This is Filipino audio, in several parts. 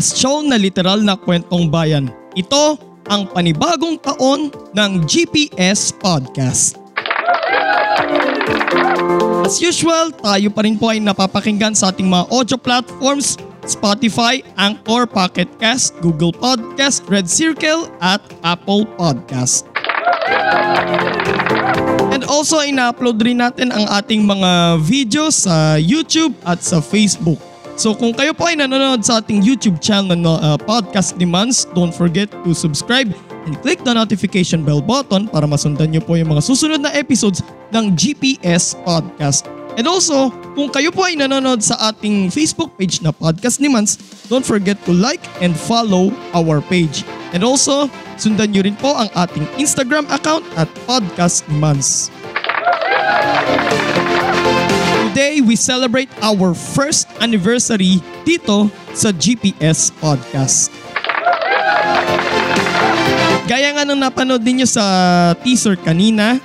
Show na literal na kwentong bayan. Ito ang panibagong taon ng GPS Podcast. As usual, tayo pa rin po ay napapakinggan sa ating mga audio platforms Spotify, Anchor, Pocket Cast, Google Podcast, Red Circle at Apple Podcast. And also, ina-upload rin natin ang ating mga videos sa YouTube at sa Facebook. So kung kayo po ay nanonood sa ating YouTube channel na uh, Podcast Demands, don't forget to subscribe and click the notification bell button para masundan nyo po yung mga susunod na episodes ng GPS Podcast. And also, kung kayo po ay nanonood sa ating Facebook page na Podcast Demands, don't forget to like and follow our page. And also, sundan nyo rin po ang ating Instagram account at Podcast Demands. Today, we celebrate our first anniversary dito sa GPS Podcast. Gaya nga ng napanood ninyo sa teaser kanina,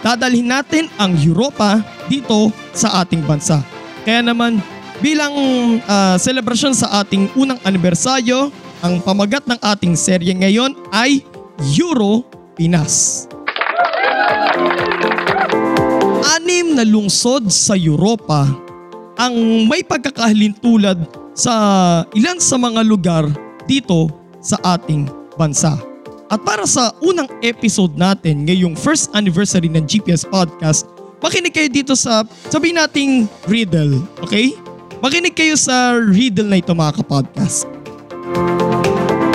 dadalhin natin ang Europa dito sa ating bansa. Kaya naman, bilang ah, selebrasyon sa ating unang anibersaryo, ang pamagat ng ating serye ngayon ay Euro Pinas anim na lungsod sa Europa ang may pagkakahalintulad sa ilan sa mga lugar dito sa ating bansa. At para sa unang episode natin ngayong first anniversary ng GPS Podcast, makinig kayo dito sa sabihin nating riddle, okay? Makinig kayo sa riddle na ito mga kapodcast.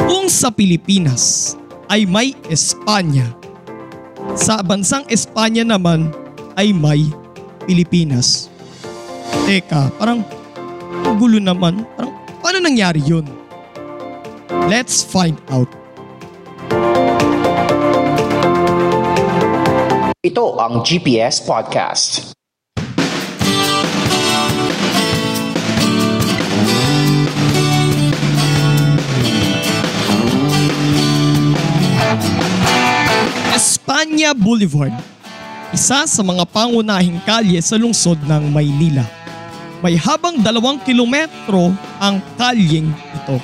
Kung sa Pilipinas ay may Espanya, sa bansang Espanya naman ay may Pilipinas. Teka, parang ang gulo naman. Parang paano nangyari yun? Let's find out. Ito ang GPS Podcast. Espanya Boulevard. Isa sa mga pangunahing kalye sa lungsod ng Maynila. May habang dalawang kilometro ang kalyeng ito.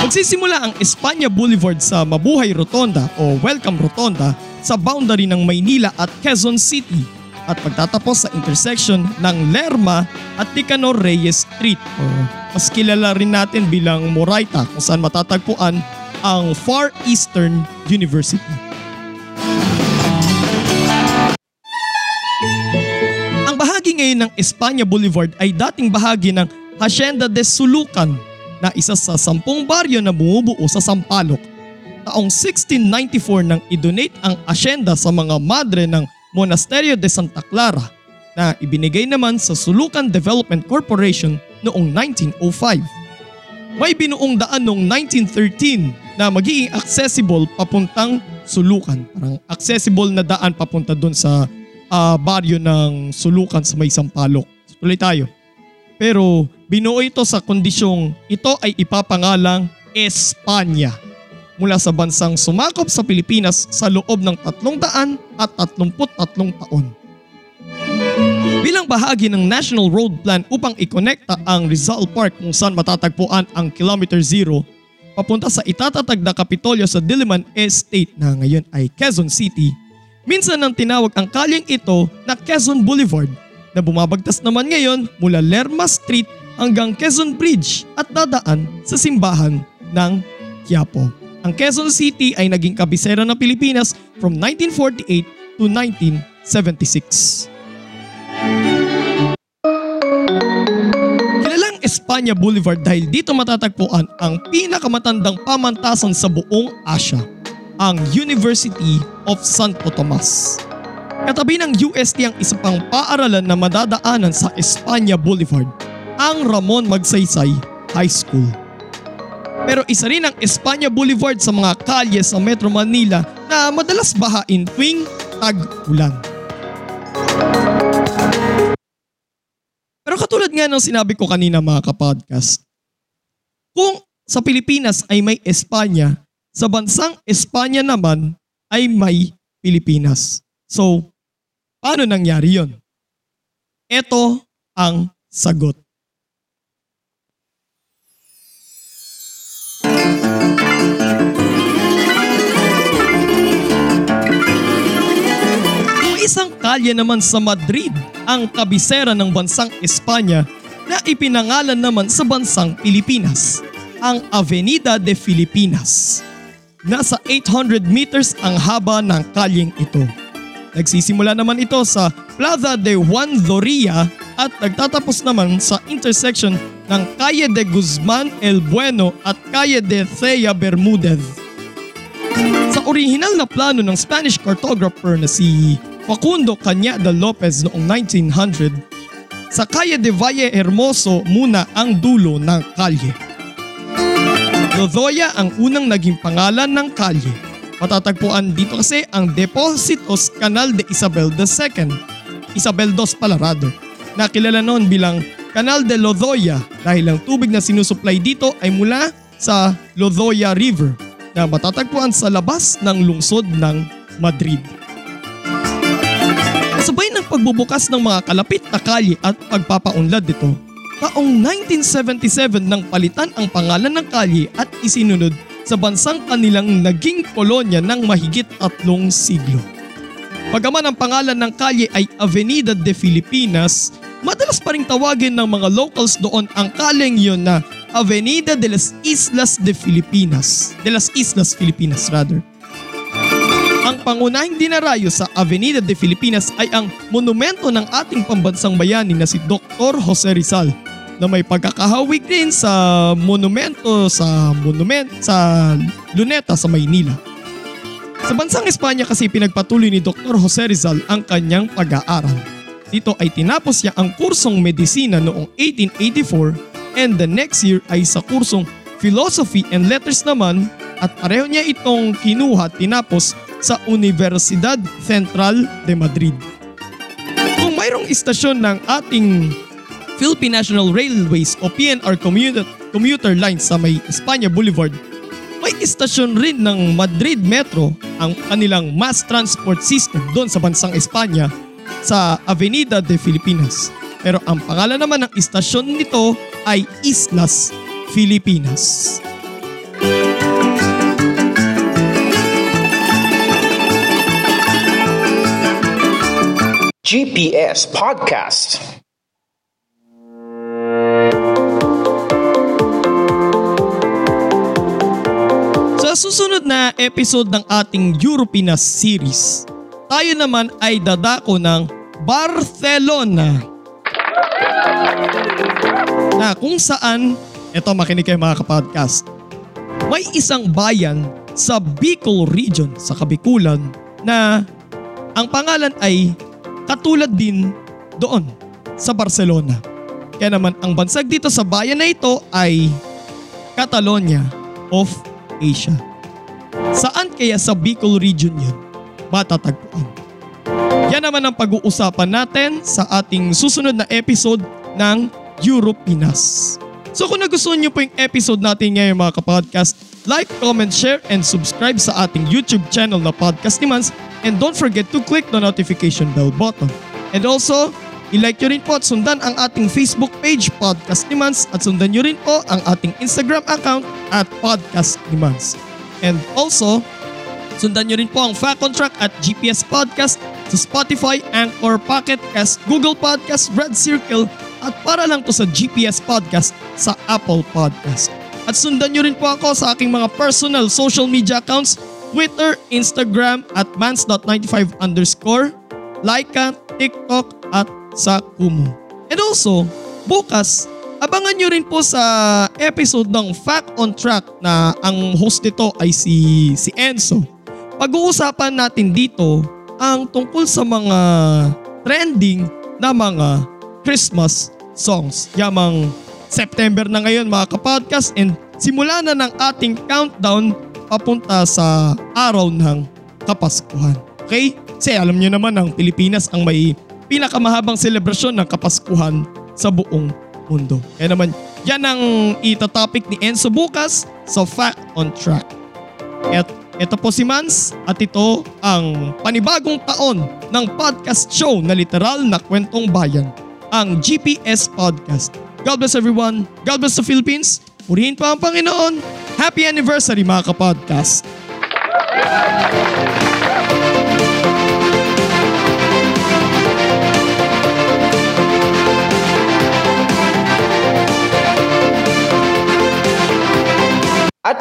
Magsisimula ang Espanya Boulevard sa Mabuhay Rotonda o Welcome Rotonda sa boundary ng Maynila at Quezon City at pagtatapos sa intersection ng Lerma at Nicanor Reyes Street o mas kilala rin natin bilang Moraita kung saan matatagpuan ang Far Eastern University. Ng Espanya Boulevard ay dating bahagi ng Hacienda de Sulucan na isa sa sampung baryo na bumubuo sa Sampaloc. Taong 1694 nang idonate ang asyenda sa mga madre ng Monasterio de Santa Clara na ibinigay naman sa Sulucan Development Corporation noong 1905. May binuong daan noong 1913 na magiging accessible papuntang Sulucan. Parang accessible na daan papunta doon sa ah, baryo ng Sulucan sa may Sampaloc. Tuloy tayo. Pero binuo ito sa kondisyong ito ay ipapangalang Espanya mula sa bansang sumakop sa Pilipinas sa loob ng 300 at 33 taon. Bilang bahagi ng National Road Plan upang ikonekta ang Rizal Park kung saan matatagpuan ang Kilometer Zero papunta sa itatatag na Kapitolyo sa Diliman Estate na ngayon ay Quezon City, minsan nang tinawag ang kalyeng ito na Quezon Boulevard na bumabagtas naman ngayon mula Lerma Street hanggang Quezon Bridge at dadaan sa simbahan ng Quiapo. Ang Quezon City ay naging kabisera ng Pilipinas from 1948 to 1976. Kilalang Espanya Boulevard dahil dito matatagpuan ang pinakamatandang pamantasan sa buong Asia, ang University of Santo Tomas. Katabi ng UST ang isa pang paaralan na madadaanan sa Espanya Boulevard, ang Ramon Magsaysay High School. Pero isa rin ang Espanya Boulevard sa mga kalye sa Metro Manila na madalas bahain tuwing tag-ulan. Pero katulad nga ng sinabi ko kanina mga kapodcast, kung sa Pilipinas ay may Espanya, sa bansang Espanya naman ay may Pilipinas. So, paano nangyari yon? Ito ang sagot. May isang kalye naman sa Madrid, ang kabisera ng bansang Espanya na ipinangalan naman sa bansang Pilipinas, ang Avenida de Filipinas. Nasa 800 meters ang haba ng kalyeng ito. Nagsisimula naman ito sa Plaza de Juan Doria at nagtatapos naman sa intersection ng Calle de Guzman El Bueno at Calle de Thea Bermudez. Sa orihinal na plano ng Spanish cartographer na si Facundo Cañada Lopez noong 1900, sa Calle de Valle Hermoso muna ang dulo ng kalye. Lodoya ang unang naging pangalan ng kalye. Matatagpuan dito kasi ang Depositos Canal de Isabel II, Isabel II pala rather, na kilala noon bilang Canal de Lodoya dahil ang tubig na sinusupply dito ay mula sa Lodoya River na matatagpuan sa labas ng lungsod ng Madrid. Kasabay ng pagbubukas ng mga kalapit na kalye at pagpapaunlad nito, taong 1977 nang palitan ang pangalan ng kalye at isinunod sa bansang kanilang naging kolonya ng mahigit tatlong siglo. Pagaman ang pangalan ng kalye ay Avenida de Filipinas, madalas pa rin tawagin ng mga locals doon ang kalyeng yon na Avenida de las Islas de Filipinas. De las Islas Filipinas rather. Ang pangunahing dinarayo sa Avenida de Filipinas ay ang monumento ng ating pambansang bayani na si Dr. Jose Rizal na may pagkakahawig din sa monumento sa monument sa Luneta sa Maynila. Sa bansang Espanya kasi pinagpatuloy ni Dr. Jose Rizal ang kanyang pag-aaral. Dito ay tinapos niya ang kursong medisina noong 1884 and the next year ay sa kursong Philosophy and Letters naman at pareho niya itong kinuha tinapos sa Universidad Central de Madrid. Kung mayroong istasyon ng ating Philippine National Railways o PNR commuter, commuter line sa may Espanya Boulevard, may istasyon rin ng Madrid Metro ang kanilang mass transport system doon sa bansang Espanya sa Avenida de Filipinas. Pero ang pangalan naman ng istasyon nito ay Islas Filipinas. GPS Podcast. Susunod na episode ng ating Europeanas series, tayo naman ay dadako ng Barcelona. Na kung saan, eto makinig kayo mga kapodcast, may isang bayan sa Bicol region sa Kabikulan na ang pangalan ay katulad din doon sa Barcelona. Kaya naman ang bansag dito sa bayan na ito ay Catalonia of Asia. Saan kaya sa Bicol region yun matatagpuan? Yan naman ang pag-uusapan natin sa ating susunod na episode ng Europinas. So kung nagustuhan niyo po yung episode natin ngayon mga kapodcast, like, comment, share, and subscribe sa ating YouTube channel na Podcast ni Mans and don't forget to click the notification bell button. And also, I-like nyo rin po at sundan ang ating Facebook page Podcast ni Mans at sundan nyo rin po ang ating Instagram account at Podcast ni Mans. And also, sundan nyo rin po ang Fact on Track at GPS Podcast sa Spotify, Anchor, Pocket Cast, Google Podcast, Red Circle at para lang to sa GPS Podcast sa Apple Podcast. At sundan nyo rin po ako sa aking mga personal social media accounts Twitter, Instagram at mans.95 underscore, Laika, TikTok at sa Kumu. And also, bukas, abangan nyo rin po sa episode ng Fact on Track na ang host nito ay si, si Enzo. Pag-uusapan natin dito ang tungkol sa mga trending na mga Christmas songs. Yamang September na ngayon mga kapodcast and simula na ng ating countdown papunta sa araw ng Kapaskuhan. Okay? Kasi alam nyo naman ang Pilipinas ang may pinakamahabang selebrasyon ng Kapaskuhan sa buong mundo. Kaya naman, yan ang itatopic ni Enzo bukas sa Fact on Track. At ito po si Mans at ito ang panibagong taon ng podcast show na literal na kwentong bayan, ang GPS Podcast. God bless everyone. God bless the Philippines. Purihin pa ang Panginoon. Happy anniversary mga kapodcast.